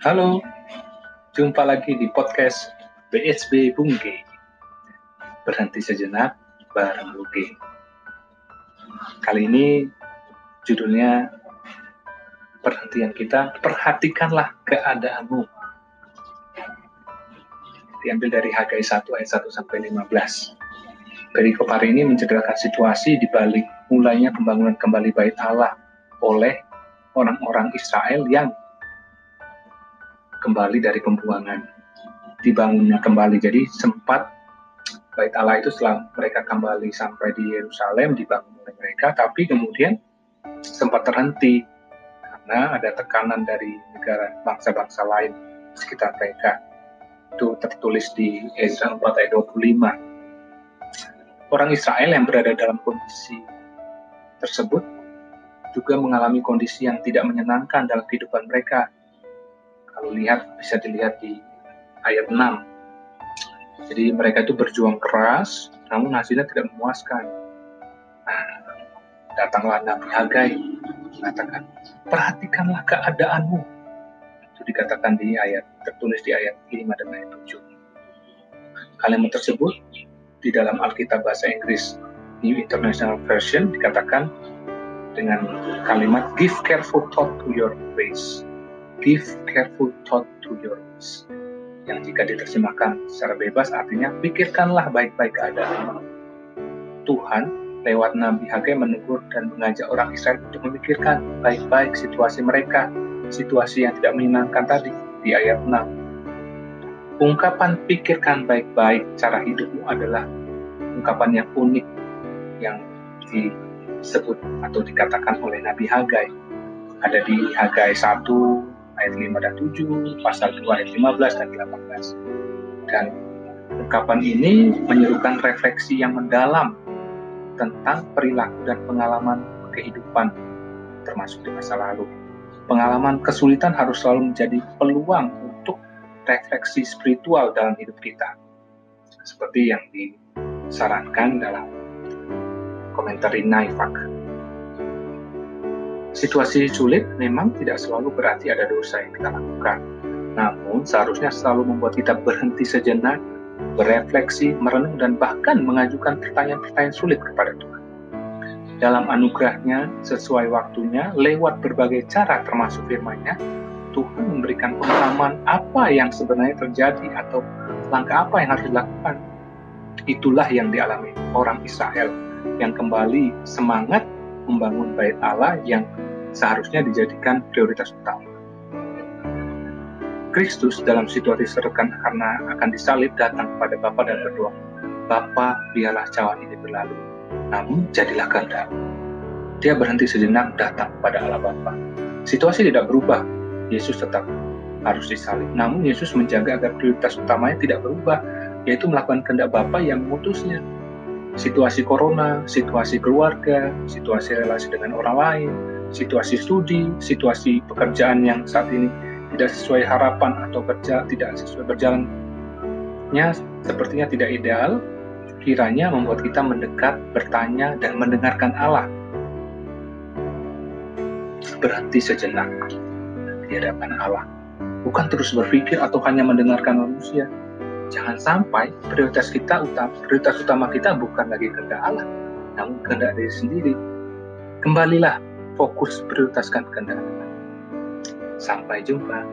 Halo, jumpa lagi di podcast BSB Bungke. Berhenti sejenak bareng Bungke. Kali ini judulnya perhentian kita, perhatikanlah keadaanmu. Diambil dari Hagai 1 ayat 1 sampai 15. Perikop hari ini menceritakan situasi di balik mulainya pembangunan kembali bait Allah oleh orang-orang Israel yang kembali dari pembuangan dibangunnya kembali. Jadi sempat bait Allah itu setelah mereka kembali sampai di Yerusalem dibangun oleh mereka tapi kemudian sempat terhenti karena ada tekanan dari negara bangsa-bangsa lain sekitar mereka. Itu tertulis di Ezra 4 ayat 25 orang Israel yang berada dalam kondisi tersebut juga mengalami kondisi yang tidak menyenangkan dalam kehidupan mereka. Kalau lihat bisa dilihat di ayat 6. Jadi mereka itu berjuang keras, namun hasilnya tidak memuaskan. Nah, datanglah Nabi Hagai mengatakan, perhatikanlah keadaanmu. Itu dikatakan di ayat, tertulis di ayat 5 dan ayat 7. Kalimat tersebut di dalam Alkitab bahasa Inggris New International Version dikatakan dengan kalimat give careful thought to your ways. Give careful thought to your. Yang jika diterjemahkan secara bebas artinya pikirkanlah baik-baik keadaan. Tuhan lewat Nabi Hagai menegur dan mengajak orang Israel untuk memikirkan baik-baik situasi mereka, situasi yang tidak menyenangkan tadi di ayat 6. Ungkapan pikirkan baik-baik cara hidupmu adalah ungkapan yang unik yang di disebut atau dikatakan oleh Nabi Hagai. Ada di Hagai 1 ayat 5 dan 7, pasal 2 ayat 15 dan 18. Dan ungkapan ini menyerukan refleksi yang mendalam tentang perilaku dan pengalaman kehidupan termasuk di masa lalu. Pengalaman kesulitan harus selalu menjadi peluang untuk refleksi spiritual dalam hidup kita. Seperti yang disarankan dalam komentari Naifak. Situasi sulit memang tidak selalu berarti ada dosa yang kita lakukan. Namun seharusnya selalu membuat kita berhenti sejenak, berefleksi, merenung, dan bahkan mengajukan pertanyaan-pertanyaan sulit kepada Tuhan. Dalam anugerahnya, sesuai waktunya, lewat berbagai cara termasuk firman-Nya, Tuhan memberikan pengalaman apa yang sebenarnya terjadi atau langkah apa yang harus dilakukan. Itulah yang dialami orang Israel yang kembali semangat membangun bait Allah yang seharusnya dijadikan prioritas utama. Kristus dalam situasi serkan karena akan disalib datang kepada Bapa dan berdoa, Bapa biarlah cawan ini berlalu, namun jadilah kehendak. Dia berhenti sejenak datang kepada Allah Bapa. Situasi tidak berubah, Yesus tetap harus disalib. Namun Yesus menjaga agar prioritas utamanya tidak berubah, yaitu melakukan kehendak Bapa yang mengutusnya situasi corona, situasi keluarga, situasi relasi dengan orang lain, situasi studi, situasi pekerjaan yang saat ini tidak sesuai harapan atau kerja tidak sesuai berjalannya sepertinya tidak ideal, kiranya membuat kita mendekat, bertanya, dan mendengarkan Allah. Berhenti sejenak di hadapan Allah. Bukan terus berpikir atau hanya mendengarkan manusia, jangan sampai prioritas kita utama prioritas utama kita bukan lagi kehendak Allah namun kehendak diri sendiri. Kembalilah fokus prioritaskan kehendak Allah. Sampai jumpa